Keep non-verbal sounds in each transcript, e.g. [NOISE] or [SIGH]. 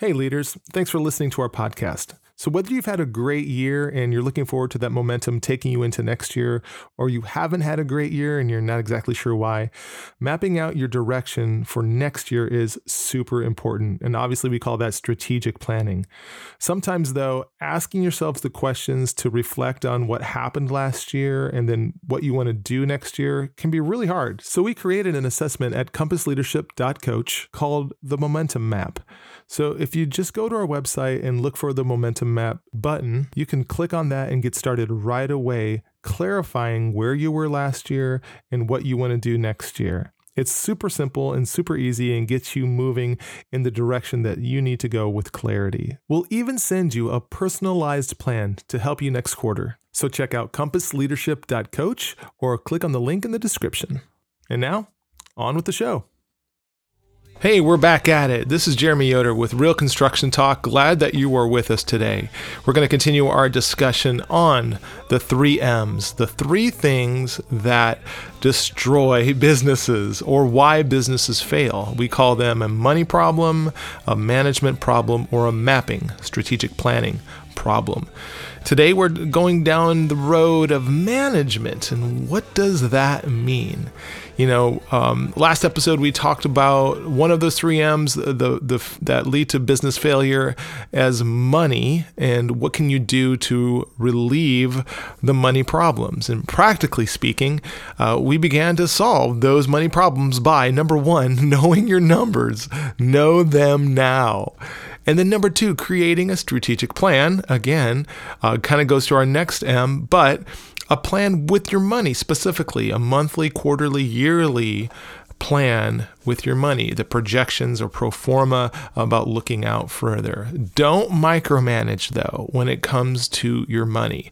Hey, leaders, thanks for listening to our podcast. So, whether you've had a great year and you're looking forward to that momentum taking you into next year, or you haven't had a great year and you're not exactly sure why, mapping out your direction for next year is super important. And obviously, we call that strategic planning. Sometimes, though, asking yourselves the questions to reflect on what happened last year and then what you want to do next year can be really hard. So, we created an assessment at compassleadership.coach called the Momentum Map. So, if you just go to our website and look for the Momentum Map button, you can click on that and get started right away, clarifying where you were last year and what you want to do next year. It's super simple and super easy and gets you moving in the direction that you need to go with clarity. We'll even send you a personalized plan to help you next quarter. So check out compassleadership.coach or click on the link in the description. And now, on with the show. Hey, we're back at it. This is Jerimae Yoder with Real Construction Talk. Glad that you are with us today. We're going to continue our discussion on the three M's, the three things that destroy businesses or why businesses fail. We call them a money problem, a management problem, or a mapping, strategic planning problem. Today we're going down the road of management, and what does that mean? You know, um, last episode we talked about one of those three M's, the, the that lead to business failure, as money, and what can you do to relieve the money problems? And practically speaking, uh, we began to solve those money problems by number one, [LAUGHS] knowing your numbers, know them now. And then number two, creating a strategic plan. Again, uh, kind of goes to our next M, but a plan with your money specifically, a monthly, quarterly, yearly plan with your money, the projections or pro forma about looking out further. Don't micromanage though when it comes to your money.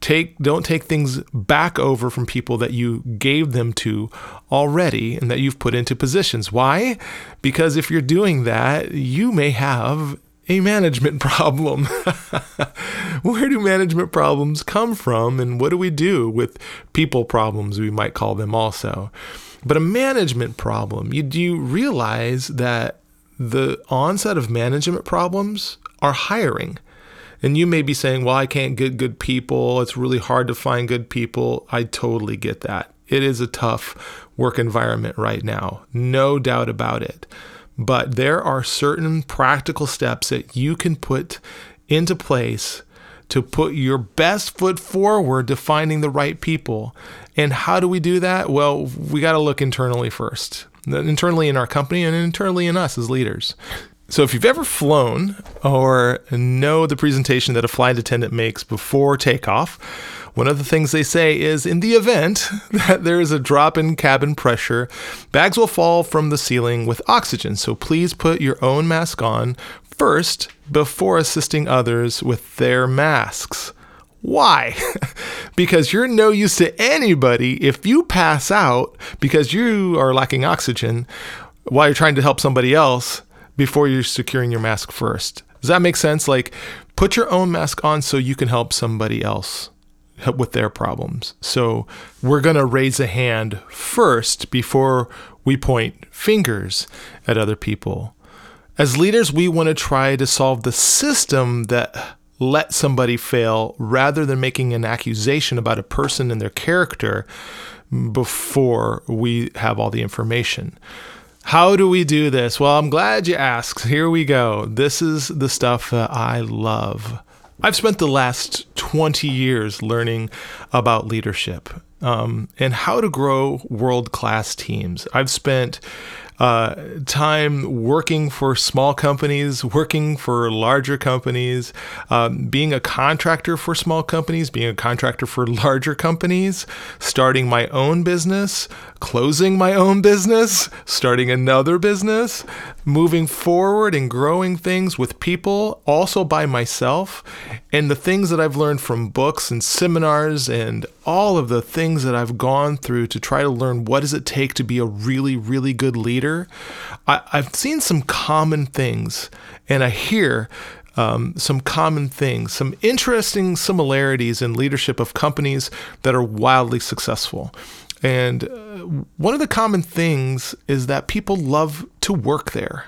Take don't take things back over from people that you gave them to already and that you've put into positions. Why? Because if you're doing that, you may have a management [LAUGHS] problem. [LAUGHS] Where do management problems come from, and what do we do with people problems, we might call them also? But a management problem, you do you realize that the onset of management problems are hiring. And you may be saying, well, I can't get good people. It's really hard to find good people. I totally get that. It is a tough work environment right now, no doubt about it. But there are certain practical steps that you can put into place to put your best foot forward to finding the right people. And how do we do that? Well, we got to look internally first, internally in our company and internally in us as leaders. So, if you've ever flown or know the presentation that a flight attendant makes before takeoff, one of the things they say is in the event [LAUGHS] that there is a drop in cabin pressure, bags will fall from the ceiling with oxygen. So please put your own mask on first before assisting others with their masks. Why? [LAUGHS] because you're no use to anybody if you pass out because you are lacking oxygen while you're trying to help somebody else before you're securing your mask first. Does that make sense? Like, put your own mask on so you can help somebody else with their problems. So we're going to raise a hand first before we point fingers at other people. As leaders, we want to try to solve the system that let somebody fail rather than making an accusation about a person and their character before we have all the information. How do we do this? Well, I'm glad you asked. Here we go. This is the stuff that I love. I've spent the last 20 years learning about leadership um, and how to grow world class teams. I've spent uh, time working for small companies, working for larger companies, um, being a contractor for small companies, being a contractor for [LAUGHS] larger companies, starting my own business, closing my own business, starting another business, moving forward and growing things with people, also by myself, and the things that I've learned from books and seminars and all of the things that I've gone through to try to learn what does it take to be a really, really good leader I, have seen some common things, and I hear um, some common things, some interesting similarities in leadership of companies that are wildly successful. And uh, one of the common things is that people love to work there.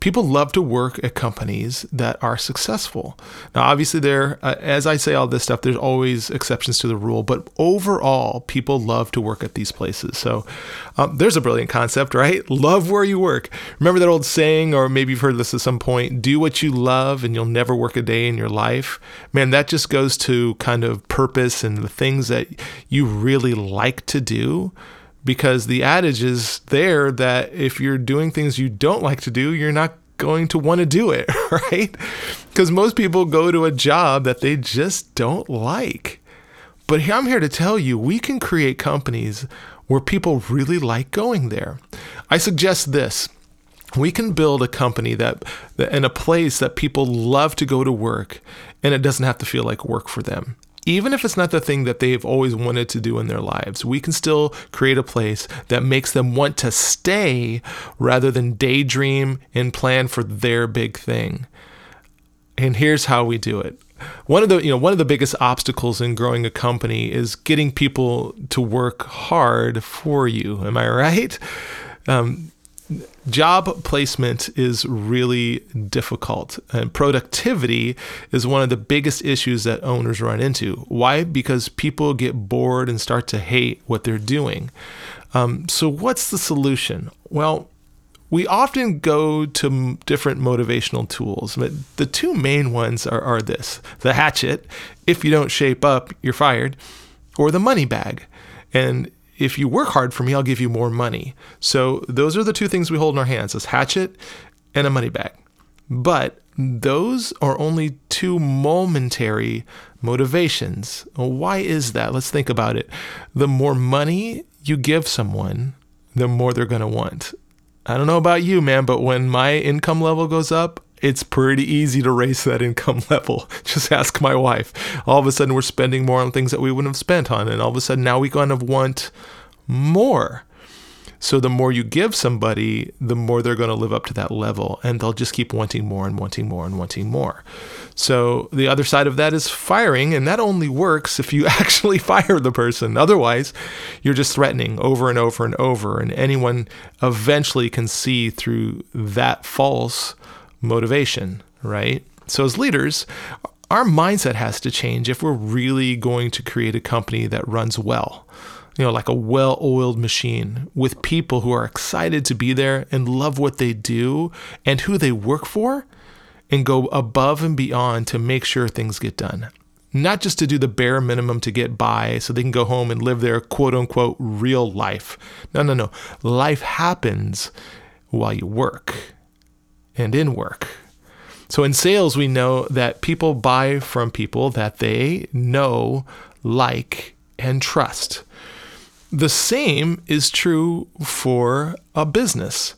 people love to work at companies that are successful. Now, obviously, there, uh, as I say all this stuff, there's always exceptions to the rule, but overall, people love to work at these places. So, um, there's a brilliant concept, right? [LAUGHS] Love where you work. Remember that old saying, or maybe you've heard this at some point do what you love and you'll never work a day in your life. Man, that just goes to kind of purpose and the things that you really like to do because the adage is there that if you're doing things you don't like to do, you're not going to want to do it, [LAUGHS] right? Because most people go to a job that they just don't like. But I'm here to tell you, we can create companies where people really like going there. I suggest this. We can build a company that, in a place that people love to go to work and it doesn't have to feel like work for them even if it's not the thing that they've always wanted to do in their lives, we can still create a place that makes them want to stay rather than daydream and plan for their big thing. And here's how we do it. One of the you know one of the biggest obstacles in growing a company is getting people to work hard for you. Am I right? Um, job placement is really difficult and productivity is one of the biggest issues that owners run into. Why? Because people get bored and start to hate what they're doing. Um, so what's the solution? Well we often go to different motivational tools but the two main ones are, are this. The hatchet if you don't shape up you're fired or the money bag. And if you work hard for me, I'll give you more money. So those are the two things we hold in our hands: this hatchet and a money bag. But those are only two momentary motivations. why is that? Let's think about it. The more money you give someone, the more they're going to want. I don't know about you, man, but when my income level goes up, it's pretty easy to raise that income [LAUGHS] level. Just ask my wife. All of a sudden, we're spending more on things that we wouldn't have spent on. And all of a sudden, now we kind of want more. So the more you give somebody, the more they're going to live up to that level and they'll just keep wanting more and wanting more and wanting more. So the other side of that is firing and that only works if you [LAUGHS] actually fire the person. Otherwise, you're just threatening over and over and over and anyone eventually can see through that false motivation, right? So, as leaders, our mindset has to change if we're really going to create a company that runs well. You know, like a well oiled machine with people who are excited to be there and love what they do and who they work for and go above and beyond to make sure things get done. Not just to do the bare minimum to get by so they can go home and live their quote unquote real life. No, no, no. Life happens while you work and in work. So in sales, we know that people buy from people that they know, like, and trust. The same is true for a business.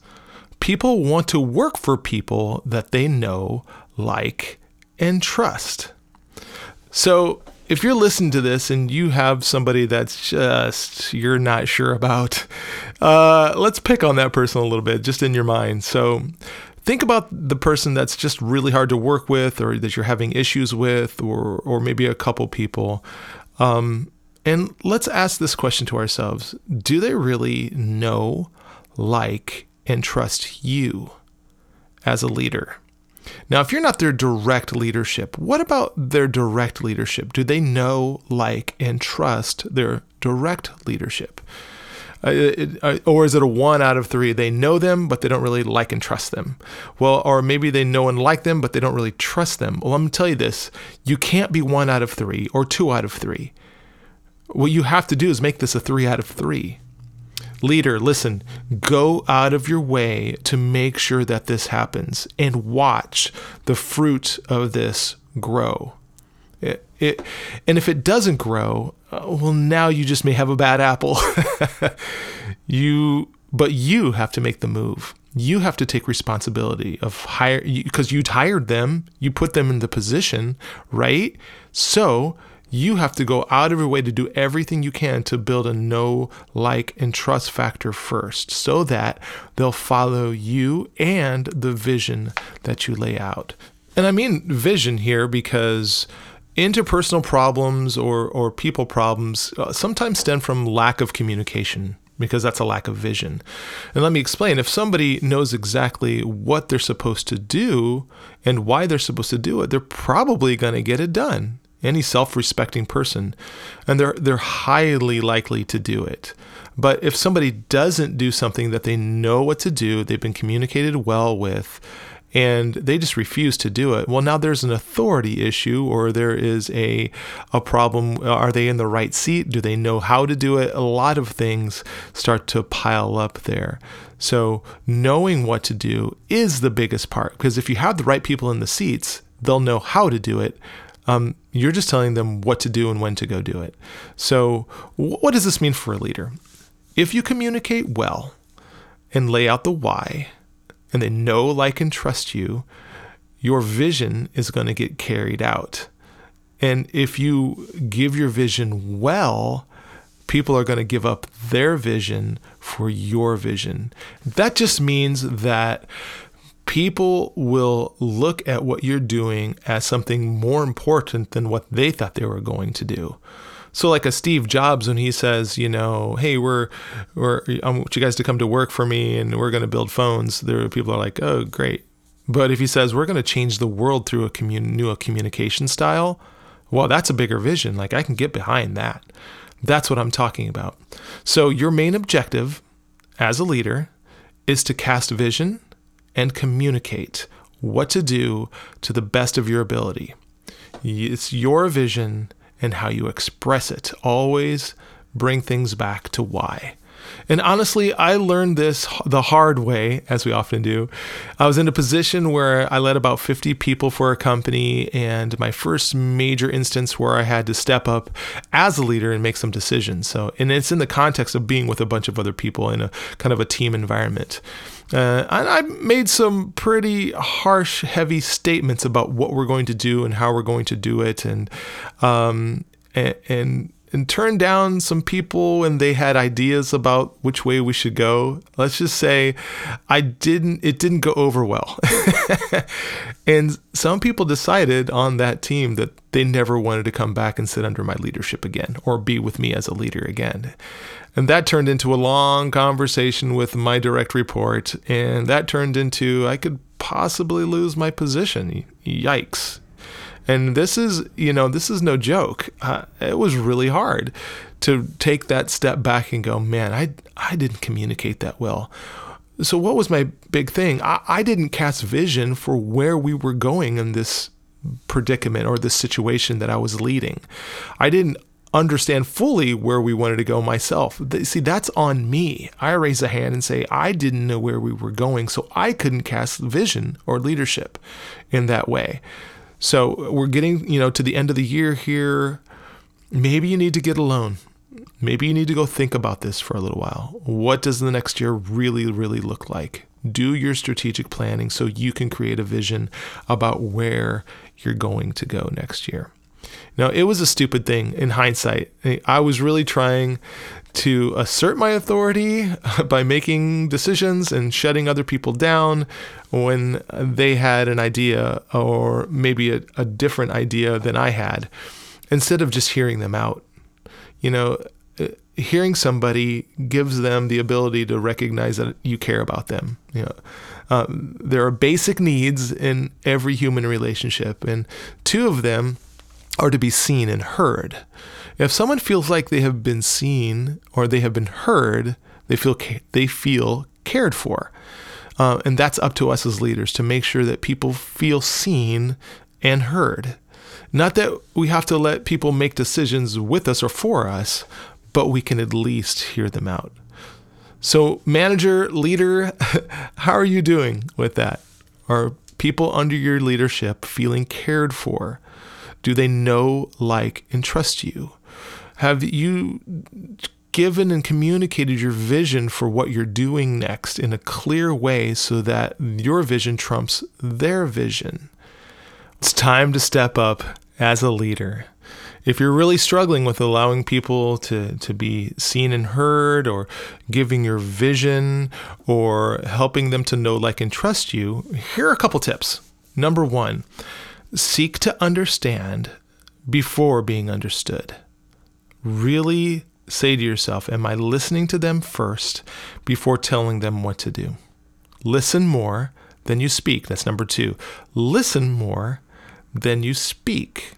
People want to work for people that they know, like, and trust. So if you're listening to this and you have somebody that's just you're not sure about, uh, let's pick on that person a little bit, just in your mind. So think about the person that's just really hard to work with or that you're having issues with or or maybe a couple people. Um, and let's ask this question to ourselves. Do they really know like and trust you as a leader? Now if you're not their direct leadership what about their direct leadership? Do they know like and trust their direct leadership uh, uh, or is it a one out of three? They know them, but they don't really like and trust them. Well, or maybe they know and like them, but they don't really trust them. Well, I'm to tell you this you can't be one out of three or two out of three. What you have to do is make this a three out of three. Leader, listen, go out of your way to make sure that this happens and watch the fruit of this grow. It, it, and if it doesn't grow, uh, well, now you just may have a bad apple. [LAUGHS] you, but you have to make the move. You have to take responsibility of hire because you hired them, you put them in the position, right? So you have to go out of your way to do everything you can to build a know, like, and trust factor first so that they'll follow you and the vision that you lay out. And I mean vision here because interpersonal problems or, or people problems uh, sometimes stem from lack of communication because that's a lack of vision. And let me explain if somebody knows exactly what they're supposed to do and why they're supposed to do it, they're probably going to get it done. Any self-respecting person, and they're they're highly likely to do it. But if somebody doesn't do something that they know what to do, they've been communicated well with, and they just refuse to do it. Well, now there's an authority issue or there is a a problem. Are they in the right seat? Do they know how to do it? A lot of things start to pile up there. So, knowing what to do is the biggest part because if you have the right people in the seats, they'll know how to do it. Um, you're just telling them what to do and when to go do it. So, what does this mean for a leader? If you communicate well and lay out the why, and they know, like, and trust you, your vision is going to get carried out. And if you give your vision well, people are going to give up their vision for your vision. That just means that people will look at what you're doing as something more important than what they thought they were going to do. So like a Steve Jobs when he says, you know, hey, we're we're I want you guys to come to work for me and we're going to build phones. There people are like, oh, great. But if he says we're going to change the world through a commun- new a communication style, well, that's a bigger vision. Like I can get behind that. That's what I'm talking about. So your main objective as a leader is to cast vision and communicate what to do to the best of your ability. It's your vision and how you express it. Always bring things back to why. And honestly, I learned this the hard way, as we often do. I was in a position where I led about 50 people for a company, and my first major instance where I had to step up as a leader and make some decisions. So, and it's in the context of being with a bunch of other people in a kind of a team environment. Uh, and I made some pretty harsh, heavy statements about what we're going to do and how we're going to do it, and um, and, and and turned down some people and they had ideas about which way we should go. Let's just say I didn't it didn't go over well. [LAUGHS] and some people decided on that team that they never wanted to come back and sit under my leadership again or be with me as a leader again. And that turned into a long conversation with my direct report and that turned into I could possibly lose my position. Yikes. And this is, you know, this is no joke. Uh, it was really hard to take that step back and go, man, I, I didn't communicate that well. So, what was my big thing? I, I didn't cast vision for where we were going in this predicament or this situation that I was leading. I didn't understand fully where we wanted to go myself. See, that's on me. I raise a hand and say, I didn't know where we were going, so I couldn't cast vision or leadership in that way. So we're getting, you know, to the end of the year here. Maybe you need to get alone. Maybe you need to go think about this for a little while. What does the next year really, really look like? Do your strategic planning so you can create a vision about where you're going to go next year. Now, it was a stupid thing in hindsight. I was really trying to assert my authority [LAUGHS] by making decisions and shutting other people down when they had an idea or maybe a, a different idea than I had, instead of just hearing them out. You know, uh, hearing somebody gives them the ability to recognize that you care about them. You know, um, there are basic needs in every human relationship, and two of them are to be seen and heard. If someone feels like they have been seen or they have been heard, they feel they feel cared for. Uh, and that's up to us as leaders to make sure that people feel seen and heard. Not that we have to let people make decisions with us or for us, but we can at least hear them out. So, manager, leader, [LAUGHS] how are you doing with that? Are people under your leadership feeling cared for? Do they know, like, and trust you? Have you given and communicated your vision for what you're doing next in a clear way so that your vision trumps their vision? It's time to step up as a leader. If you're really struggling with allowing people to, to be seen and heard, or giving your vision, or helping them to know, like, and trust you, here are a couple tips. Number one, seek to understand before being understood. Really say to yourself, Am I listening to them first before telling them what to do? Listen more than you speak. That's number two. Listen more than you speak.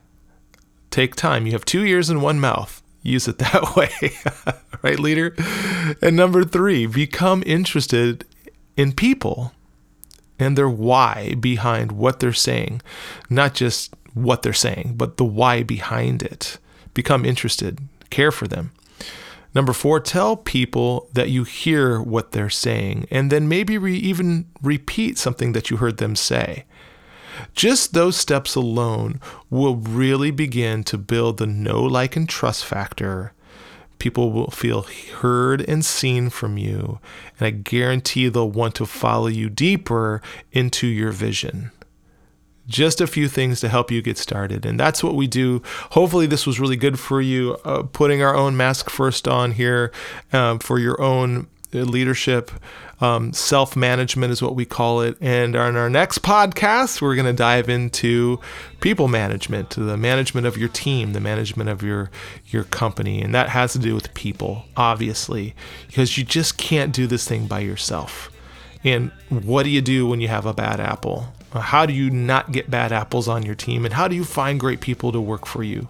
Take time. You have two ears and one mouth. Use it [LAUGHS] that way. [LAUGHS] right, leader? And number three, become interested in people and their why behind what they're saying, not just what they're saying, but the why behind it. Become interested, care for them. Number four, tell people that you hear what they're saying, and then maybe re- even repeat something that you heard them say. Just those steps alone will really begin to build the know, like, and trust factor. People will feel heard and seen from you, and I guarantee they'll want to follow you deeper into your vision just a few things to help you get started. And that's what we do. Hopefully, this was really good for you. Uh, putting our own mask first on here um, for your own leadership. Um, Self management is what we call it. And on our next podcast, we're going to dive into people management, the management of your team, the management of your your company, and that has to do with people, obviously, because you just can't do this thing by yourself. And what do you do when you have a bad apple? How do you not get bad apples on your team? And how do you find great people to work for you?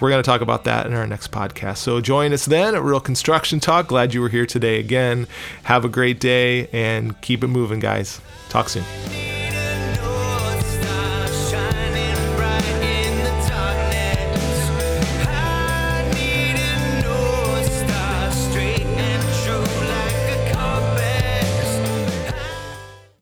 We're going to talk about that in our next podcast. So join us then at Real Construction Talk. Glad you were here today again. Have a great day and keep it moving, guys. Talk soon.